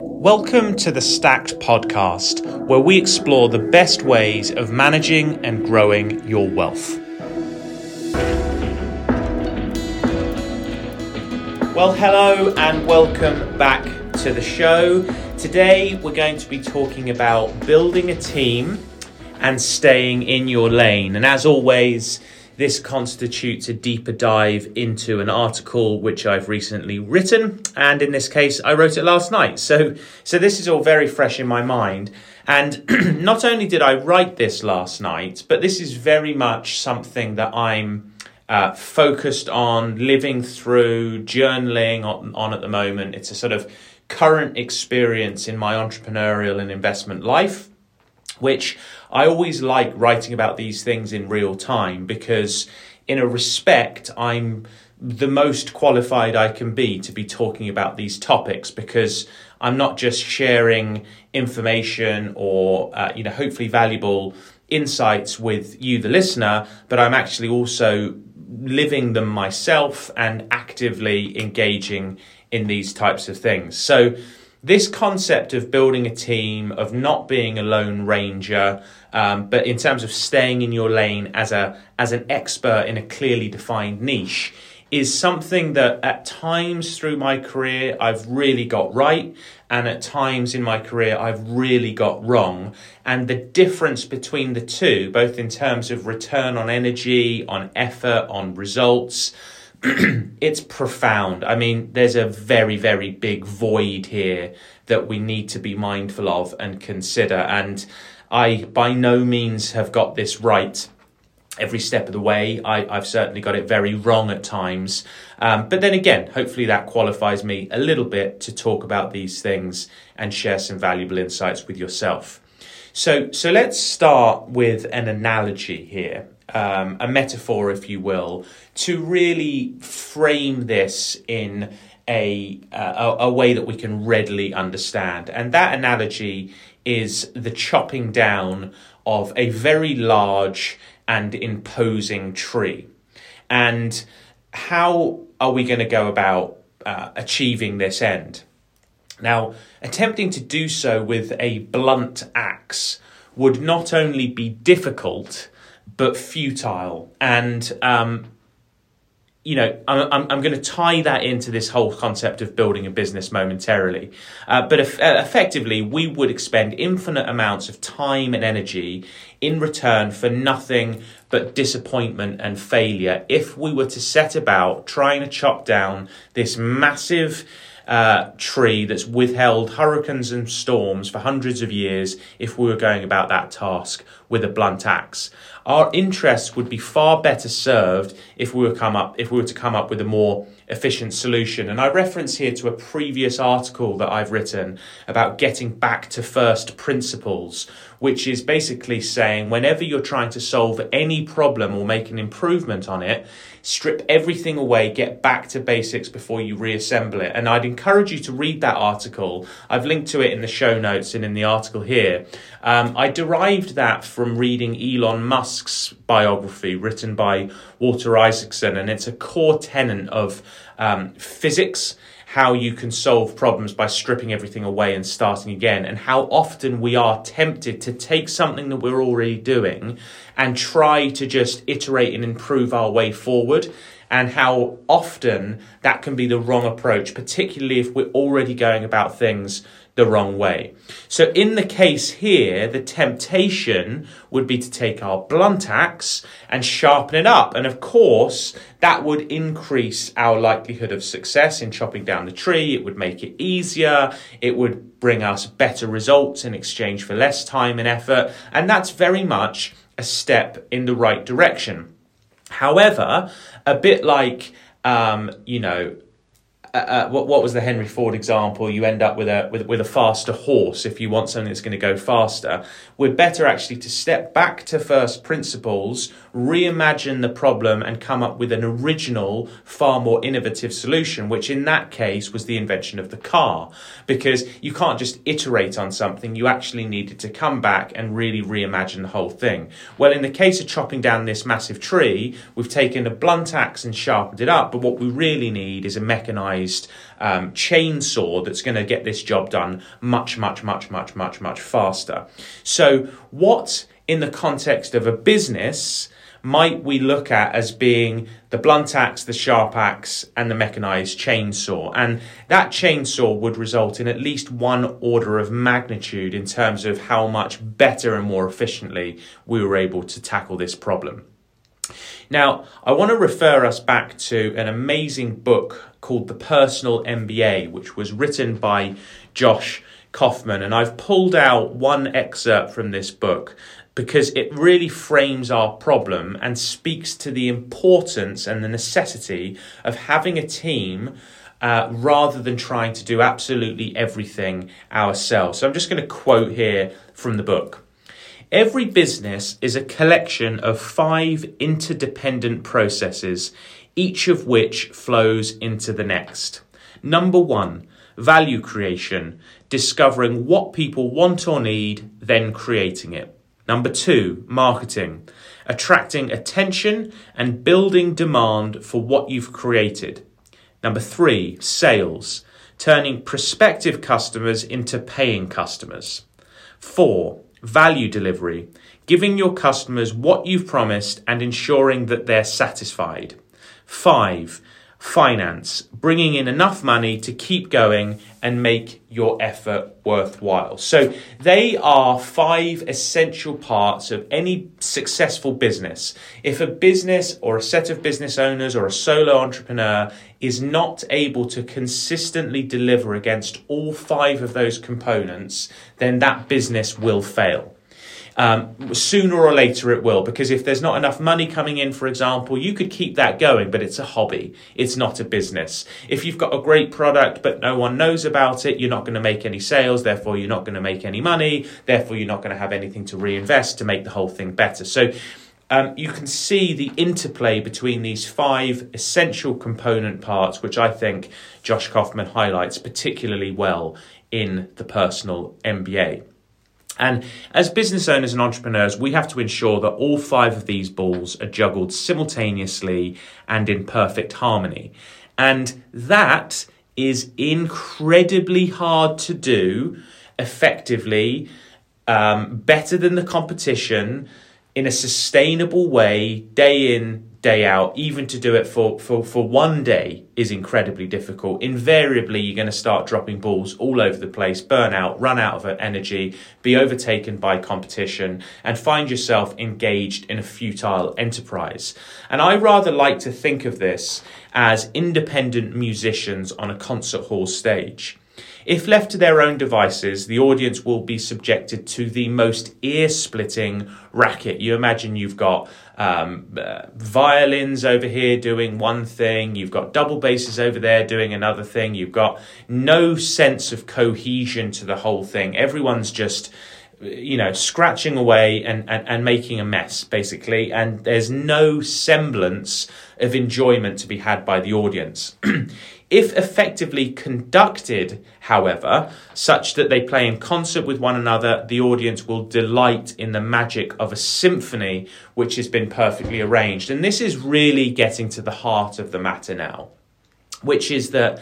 Welcome to the Stacked Podcast, where we explore the best ways of managing and growing your wealth. Well, hello and welcome back to the show. Today we're going to be talking about building a team and staying in your lane. And as always, this constitutes a deeper dive into an article which I've recently written, and in this case, I wrote it last night. So, so this is all very fresh in my mind. And not only did I write this last night, but this is very much something that I'm uh, focused on living through, journaling on, on at the moment. It's a sort of current experience in my entrepreneurial and investment life which I always like writing about these things in real time because, in a respect, I'm the most qualified I can be to be talking about these topics because I'm not just sharing information or, uh, you know, hopefully valuable insights with you, the listener, but I'm actually also living them myself and actively engaging in these types of things. So, this concept of building a team, of not being a lone ranger, um, but in terms of staying in your lane as a as an expert in a clearly defined niche, is something that at times through my career I've really got right, and at times in my career I've really got wrong. And the difference between the two, both in terms of return on energy, on effort, on results it's profound. I mean, there's a very, very big void here that we need to be mindful of and consider. And I, by no means, have got this right every step of the way. I, have certainly got it very wrong at times. Um, but then again, hopefully that qualifies me a little bit to talk about these things and share some valuable insights with yourself. So, so let's start with an analogy here um, a metaphor, if you will, to really frame this in a, uh, a, a way that we can readily understand. And that analogy is the chopping down of a very large and imposing tree. And how are we going to go about uh, achieving this end? Now, attempting to do so with a blunt axe would not only be difficult, but futile. And, um, you know, I'm, I'm, going to tie that into this whole concept of building a business momentarily. Uh, but if, uh, effectively, we would expend infinite amounts of time and energy in return for nothing but disappointment and failure if we were to set about trying to chop down this massive uh, tree that's withheld hurricanes and storms for hundreds of years if we were going about that task with a blunt axe. Our interests would be far better served if we were come up if we were to come up with a more efficient solution. And I reference here to a previous article that I've written about getting back to first principles, which is basically saying whenever you're trying to solve any problem or make an improvement on it, strip everything away, get back to basics before you reassemble it. And I'd encourage you to read that article. I've linked to it in the show notes and in the article here. Um, I derived that from reading Elon Musk's biography written by Walter Isaacson, and it's a core tenet of um, physics how you can solve problems by stripping everything away and starting again, and how often we are tempted to take something that we're already doing and try to just iterate and improve our way forward. And how often that can be the wrong approach, particularly if we're already going about things the wrong way. So, in the case here, the temptation would be to take our blunt axe and sharpen it up. And of course, that would increase our likelihood of success in chopping down the tree. It would make it easier. It would bring us better results in exchange for less time and effort. And that's very much a step in the right direction. However, a bit like, um, you know, uh, uh, what what was the Henry Ford example? You end up with a with, with a faster horse if you want something that's going to go faster. We're better actually to step back to first principles, reimagine the problem, and come up with an original, far more innovative solution. Which in that case was the invention of the car, because you can't just iterate on something. You actually needed to come back and really reimagine the whole thing. Well, in the case of chopping down this massive tree, we've taken a blunt axe and sharpened it up. But what we really need is a mechanized um, chainsaw that's going to get this job done much, much, much, much, much, much faster. So, what in the context of a business might we look at as being the blunt axe, the sharp axe, and the mechanized chainsaw? And that chainsaw would result in at least one order of magnitude in terms of how much better and more efficiently we were able to tackle this problem. Now, I want to refer us back to an amazing book called The Personal MBA, which was written by Josh Kaufman. And I've pulled out one excerpt from this book because it really frames our problem and speaks to the importance and the necessity of having a team uh, rather than trying to do absolutely everything ourselves. So I'm just going to quote here from the book. Every business is a collection of five interdependent processes, each of which flows into the next. Number one, value creation, discovering what people want or need, then creating it. Number two, marketing, attracting attention and building demand for what you've created. Number three, sales, turning prospective customers into paying customers. Four, value delivery, giving your customers what you've promised and ensuring that they're satisfied. Five, finance, bringing in enough money to keep going and make your effort worthwhile. So, they are five essential parts of any successful business. If a business or a set of business owners or a solo entrepreneur is not able to consistently deliver against all five of those components, then that business will fail. Um, sooner or later it will, because if there's not enough money coming in, for example, you could keep that going, but it's a hobby. It's not a business. If you've got a great product, but no one knows about it, you're not going to make any sales, therefore you're not going to make any money, therefore you're not going to have anything to reinvest to make the whole thing better. So, um, you can see the interplay between these five essential component parts, which I think Josh Kaufman highlights particularly well in the personal MBA. And as business owners and entrepreneurs, we have to ensure that all five of these balls are juggled simultaneously and in perfect harmony. And that is incredibly hard to do effectively, um, better than the competition in a sustainable way, day in, day out, even to do it for, for, for one day is incredibly difficult. Invariably, you're going to start dropping balls all over the place, burn out, run out of energy, be overtaken by competition, and find yourself engaged in a futile enterprise. And I rather like to think of this as independent musicians on a concert hall stage. If left to their own devices, the audience will be subjected to the most ear splitting racket. You imagine you've got um, uh, violins over here doing one thing, you've got double basses over there doing another thing, you've got no sense of cohesion to the whole thing. Everyone's just you know, scratching away and, and, and making a mess, basically, and there's no semblance of enjoyment to be had by the audience. If effectively conducted, however, such that they play in concert with one another, the audience will delight in the magic of a symphony which has been perfectly arranged. And this is really getting to the heart of the matter now, which is that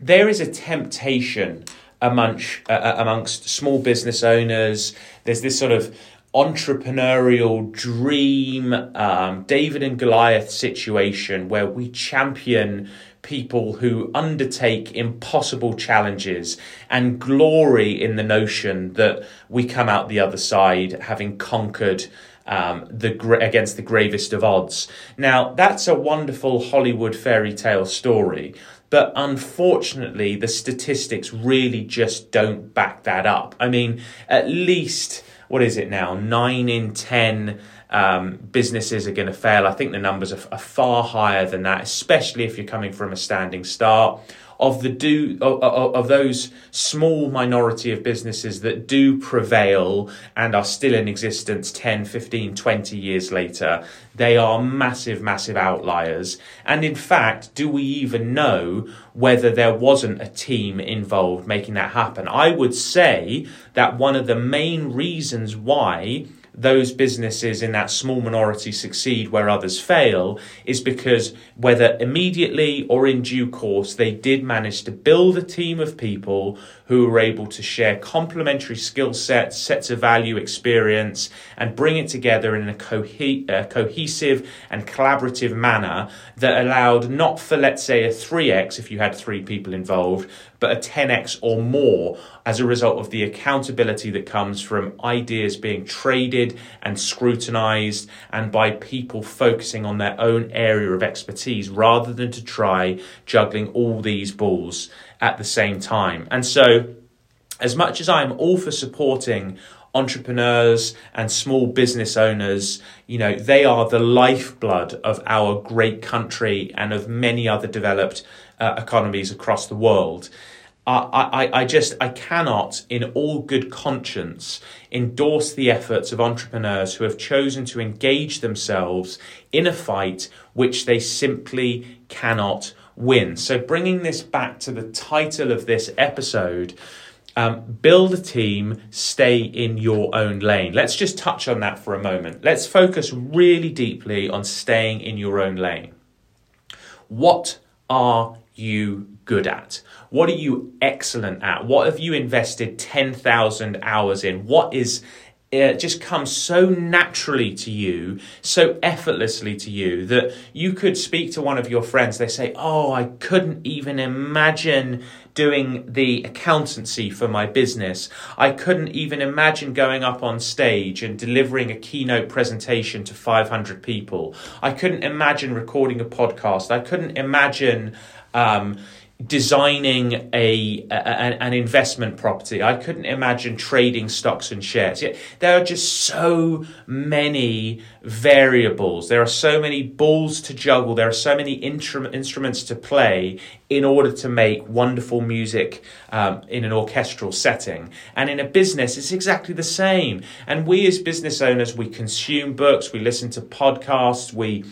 there is a temptation amongst, uh, uh amongst small business owners. There's this sort of entrepreneurial dream, um, David and Goliath situation where we champion people who undertake impossible challenges and glory in the notion that we come out the other side having conquered um, the against the gravest of odds. Now that's a wonderful Hollywood fairy tale story, but unfortunately the statistics really just don't back that up. I mean, at least what is it now? Nine in ten um, businesses are going to fail. I think the numbers are, are, far higher than that, especially if you're coming from a standing start. Of the do of, of those small minority of businesses that do prevail and are still in existence 10, 15, 20 years later, they are massive, massive outliers. And in fact, do we even know whether there wasn't a team involved making that happen? I would say that one of the main reasons why those businesses in that small minority succeed where others fail is because whether immediately or in due course, they did manage to build a team of people who were able to share complementary skill sets, sets of value, experience, and bring it together in a co- uh, cohesive and collaborative manner that allowed not for, let's say, a 3x if you had three people involved, but a 10x or more as a result of the accountability that comes from ideas being traded and scrutinized and by people focusing on their own area of expertise rather than to try juggling all these balls at the same time. And so, as much as I'm all for supporting entrepreneurs and small business owners, you know, they are the lifeblood of our great country and of many other developed uh, economies across the world. I, I, I just I cannot, in all good conscience, endorse the efforts of entrepreneurs who have chosen to engage themselves in a fight which they simply cannot win. So, bringing this back to the title of this episode, um, build a team, stay in your own lane. Let's just touch on that for a moment. Let's focus really deeply on staying in your own lane. What are you good at? What are you excellent at? What have you invested 10,000 hours in? What is it just comes so naturally to you, so effortlessly to you that you could speak to one of your friends. They say, Oh, I couldn't even imagine doing the accountancy for my business. I couldn't even imagine going up on stage and delivering a keynote presentation to 500 people. I couldn't imagine recording a podcast. I couldn't imagine. Um, designing a, a, an investment property. I couldn't imagine trading stocks and shares. Yeah, there are just so many variables. There are so many balls to juggle. There are so many instruments to play in order to make wonderful music um, in an orchestral setting. And in a business, it's exactly the same. And we as business owners, we consume books, we listen to podcasts, we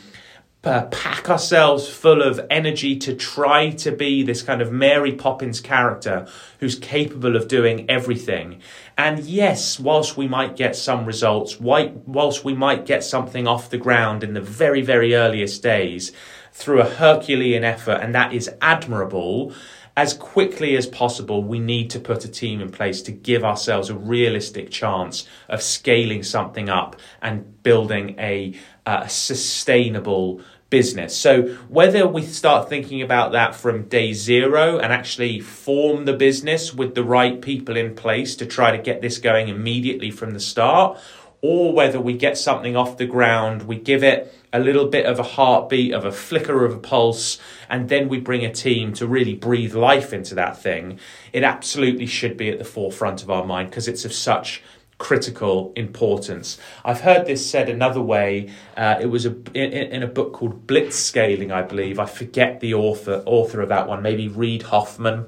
uh, pack ourselves full of energy to try to be this kind of Mary Poppins character who's capable of doing everything. And yes, whilst we might get some results, whilst we might get something off the ground in the very, very earliest days through a Herculean effort, and that is admirable, as quickly as possible, we need to put a team in place to give ourselves a realistic chance of scaling something up and building a, uh, sustainable business. So whether we start thinking about that from day zero and actually form the business with the right people in place to try to get this going immediately from the start, or whether we get something off the ground, we give it a little bit of a heartbeat, of a flicker of a pulse, and then we bring a team to really breathe life into that thing, it absolutely should be at the forefront of our mind because it's of such critical importance. I've heard this said another way. Uh, it was a, in, in, a book called Blitzscaling, I believe. I forget the author author of that one. Maybe Reid Hoffman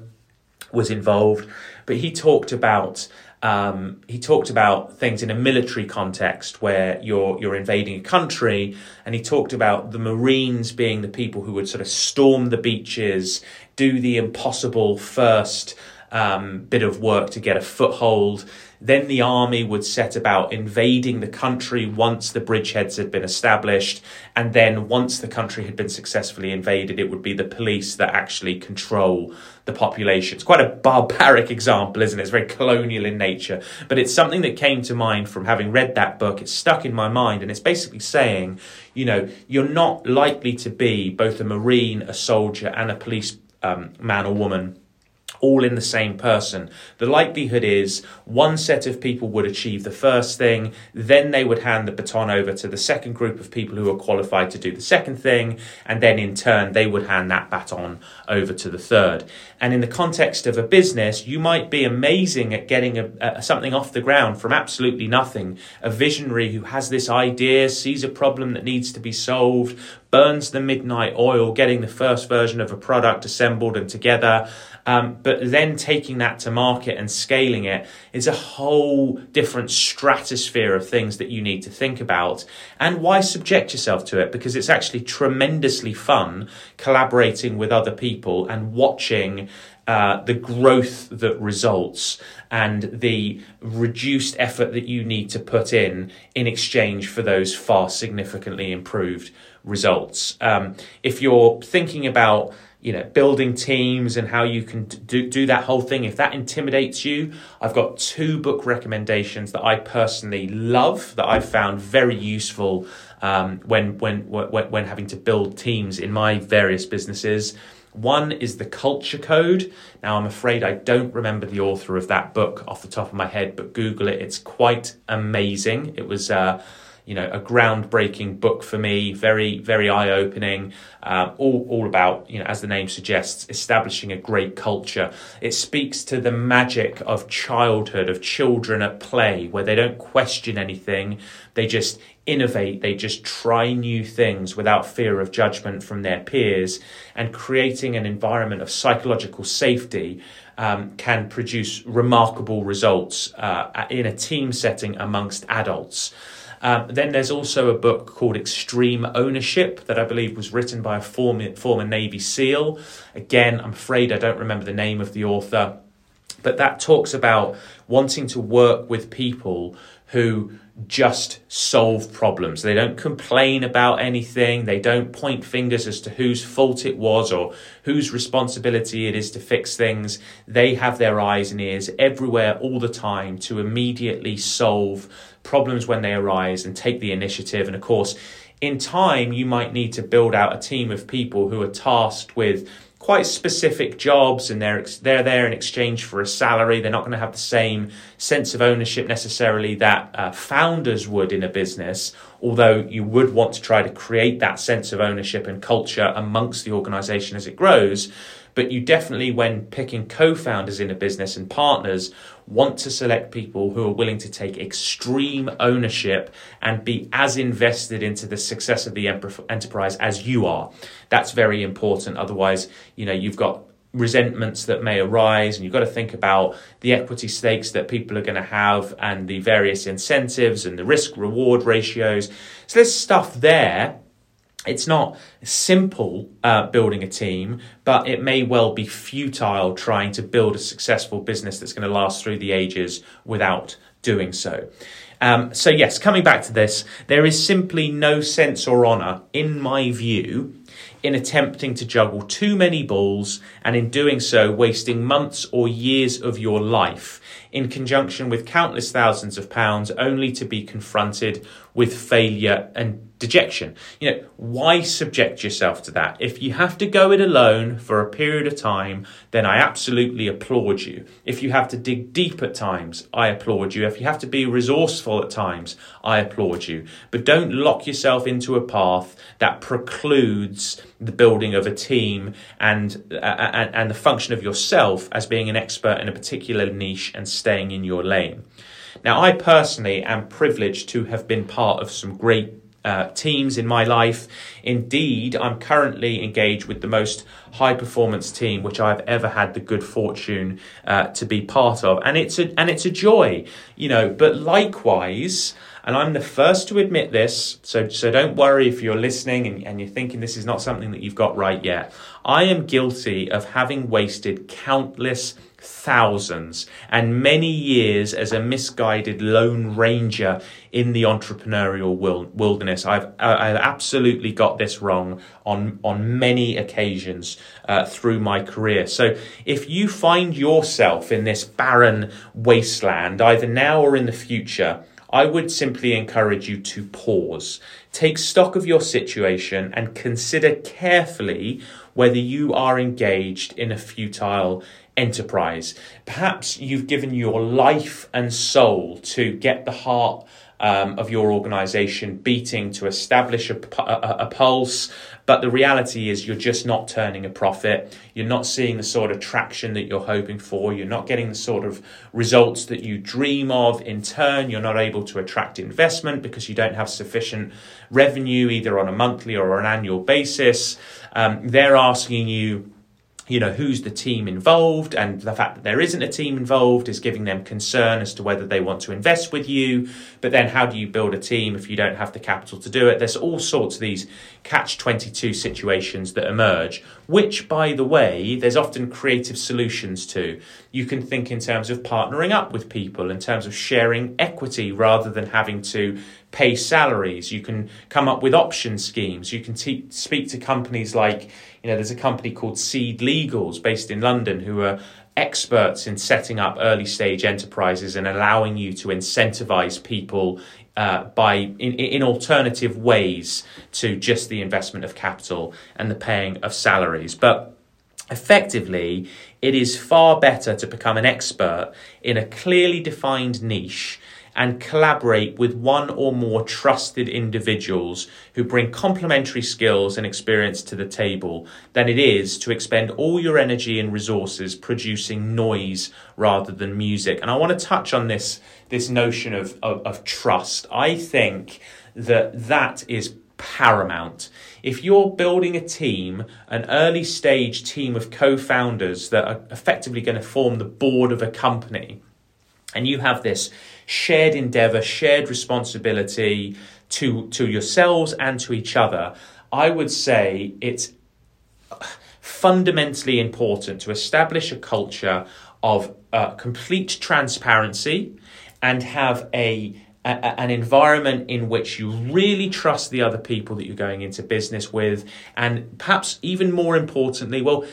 was involved, but he talked about. Um, he talked about things in a military context where you're you're invading a country, and he talked about the Marines being the people who would sort of storm the beaches, do the impossible first um, bit of work to get a foothold. Then the army would set about invading the country once the bridgeheads had been established. And then once the country had been successfully invaded, it would be the police that actually control the population. It's quite a barbaric example, isn't it? It's very colonial in nature. But it's something that came to mind from having read that book. It's stuck in my mind. And it's basically saying, you know, you're not likely to be both a Marine, a soldier, and a police um, man or woman all in the same person. The likelihood is one set of people would achieve the first thing, then they would hand the baton over to the second group of people who are qualified to do the second thing, and then in turn they would hand that baton over to the third. And in the context of a business, you might be amazing at getting a, a, something off the ground from absolutely nothing. A visionary who has this idea, sees a problem that needs to be solved, burns the midnight oil getting the first version of a product assembled and together. Um, but then taking that to market and scaling it is a whole different stratosphere of things that you need to think about. And why subject yourself to it? Because it's actually tremendously fun collaborating with other people and watching uh, the growth that results and the reduced effort that you need to put in in exchange for those far significantly improved results. Um, if you're thinking about you know building teams and how you can do, do that whole thing if that intimidates you i've got two book recommendations that i personally love that i've found very useful um, when, when when when having to build teams in my various businesses one is the Culture Code. Now, I'm afraid I don't remember the author of that book off the top of my head, but Google it. It's quite amazing. It was. Uh, you know, a groundbreaking book for me, very, very eye opening, um, all, all about, you know, as the name suggests, establishing a great culture. It speaks to the magic of childhood, of children at play, where they don't question anything, they just innovate, they just try new things without fear of judgment from their peers, and creating an environment of psychological safety. Um, can produce remarkable results uh, in a team setting amongst adults. Um, then there's also a book called Extreme Ownership that I believe was written by a former, former Navy SEAL. Again, I'm afraid I don't remember the name of the author, but that talks about wanting to work with people who just solve problems. They don't complain about anything. They don't point fingers as to whose fault it was or whose responsibility it is to fix things. They have their eyes and ears everywhere all the time to immediately solve problems when they arise and take the initiative. And of course, in time, you might need to build out a team of people who are tasked with quite specific jobs and they're they're there in exchange for a salary. They're not going to have the same sense of ownership necessarily that uh, founders would in a business. Although you would want to try to create that sense of ownership and culture amongst the organization as it grows. But you definitely, when picking co founders in a business and partners, want to select people who are willing to take extreme ownership and be as invested into the success of the enterprise as you are. That's very important. Otherwise, you know, you've got resentments that may arise and you've got to think about the equity stakes that people are going to have and the various incentives and the risk reward ratios so there's stuff there it's not simple uh, building a team, but it may well be futile trying to build a successful business that's going to last through the ages without doing so. Um, so, yes, coming back to this, there is simply no sense or honour, in my view, in attempting to juggle too many balls and in doing so wasting months or years of your life in conjunction with countless thousands of pounds only to be confronted with failure and dejection. You know, why subject yourself to that? If you have to go it alone for a period of time, then I absolutely applaud you. If you have to dig deep at times, I applaud you. If you have to be resourceful at times, I applaud you. But don't lock yourself into a path that precludes the building of a team and, uh, and, and the function of yourself as being an expert in a particular niche and staying in your lane. Now, I personally am privileged to have been part of some great uh, teams in my life. Indeed, I'm currently engaged with the most high performance team which I've ever had the good fortune uh, to be part of, and it's a and it's a joy, you know. But likewise, and I'm the first to admit this, so, so don't worry if you're listening and, and you're thinking this is not something that you've got right yet. I am guilty of having wasted countless thousands and many years as a misguided lone ranger in the entrepreneurial wilderness. I've, I've absolutely got this wrong on, on many occasions uh, through my career. So if you find yourself in this barren wasteland, either now or in the future, I would simply encourage you to pause, take stock of your situation, and consider carefully whether you are engaged in a futile enterprise. Perhaps you've given your life and soul to get the heart um, of your organization beating to establish a, a, a, pulse. But the reality is, you're just not turning a profit. You're not seeing the sort of traction that you're hoping for. You're not getting the sort of results that you dream of. In turn, you're not able to attract investment because you don't have sufficient revenue either on a monthly or an annual basis. Um, they're asking you you know who's the team involved and the fact that there isn't a team involved is giving them concern as to whether they want to invest with you. But then how do you build a team if you don't have the capital to do it? There's all sorts of these catch 22 situations that emerge which by the way there's often creative solutions to. You can think in terms of partnering up with people in terms of sharing equity rather than having to pay salaries you can come up with option schemes you can te- speak to companies like you know, there's a company called SeedLegals based in London who are experts in setting up early stage enterprises and allowing you to incentivize people uh, by in, in alternative ways to just the investment of capital and the paying of salaries. But effectively, it is far better to become an expert in a clearly defined niche and collaborate with one or more trusted individuals who bring complementary skills and experience to the table than it is to expend all your energy and resources producing noise rather than music. And I want to touch on this, this notion of, of, of trust. I think that that is paramount. If you're building a team, an early stage team of co founders that are effectively going to form the board of a company, and you have this shared endeavor, shared responsibility to, to yourselves and to each other, I would say it's fundamentally important to establish a culture of uh, complete transparency and have a, a, an environment in which you really trust the other people that you're going into business with. And perhaps even more importantly well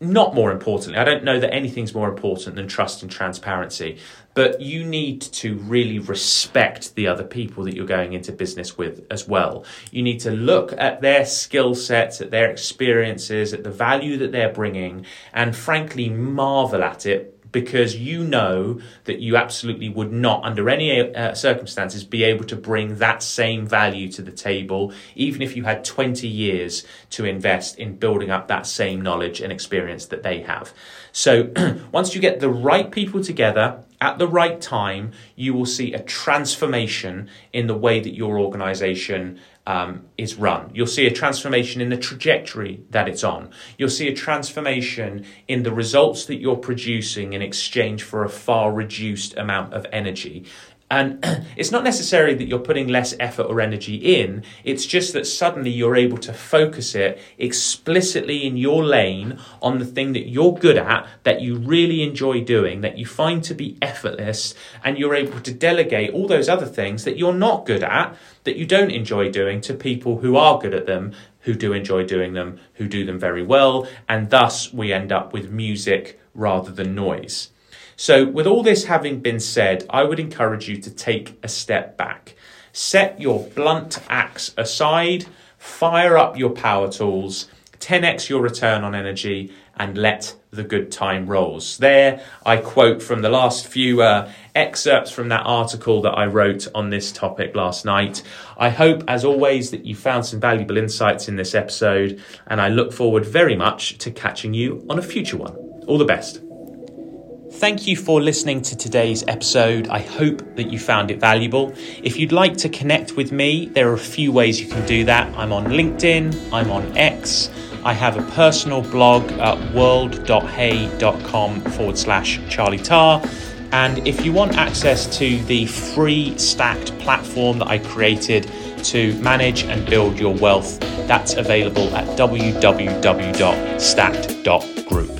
not more importantly, I don't know that anything's more important than trust and transparency, but you need to really respect the other people that you're going into business with as well. You need to look at their skill sets, at their experiences, at the value that they're bringing, and frankly, marvel at it because you know that you absolutely would not, under any uh, circumstances, be able to bring that same value to the table, even if you had 20 years to invest in building up that same knowledge and experience that they have. So, once you get the right people together at the right time, you will see a transformation in the way that your organization um, is run. You'll see a transformation in the trajectory that it's on. You'll see a transformation in the results that you're producing in exchange for a far reduced amount of energy. And it's not necessarily that you're putting less effort or energy in, it's just that suddenly you're able to focus it explicitly in your lane on the thing that you're good at, that you really enjoy doing, that you find to be effortless, and you're able to delegate all those other things that you're not good at, that you don't enjoy doing to people who are good at them, who do enjoy doing them, who do them very well, and thus we end up with music rather than noise. So, with all this having been said, I would encourage you to take a step back. Set your blunt axe aside, fire up your power tools, 10x your return on energy, and let the good time rolls. There, I quote from the last few uh, excerpts from that article that I wrote on this topic last night. I hope, as always, that you found some valuable insights in this episode, and I look forward very much to catching you on a future one. All the best. Thank you for listening to today's episode. I hope that you found it valuable. If you'd like to connect with me, there are a few ways you can do that. I'm on LinkedIn, I'm on X, I have a personal blog at world.hey.com forward slash Charlie Tar. And if you want access to the free stacked platform that I created to manage and build your wealth, that's available at www.stacked.group.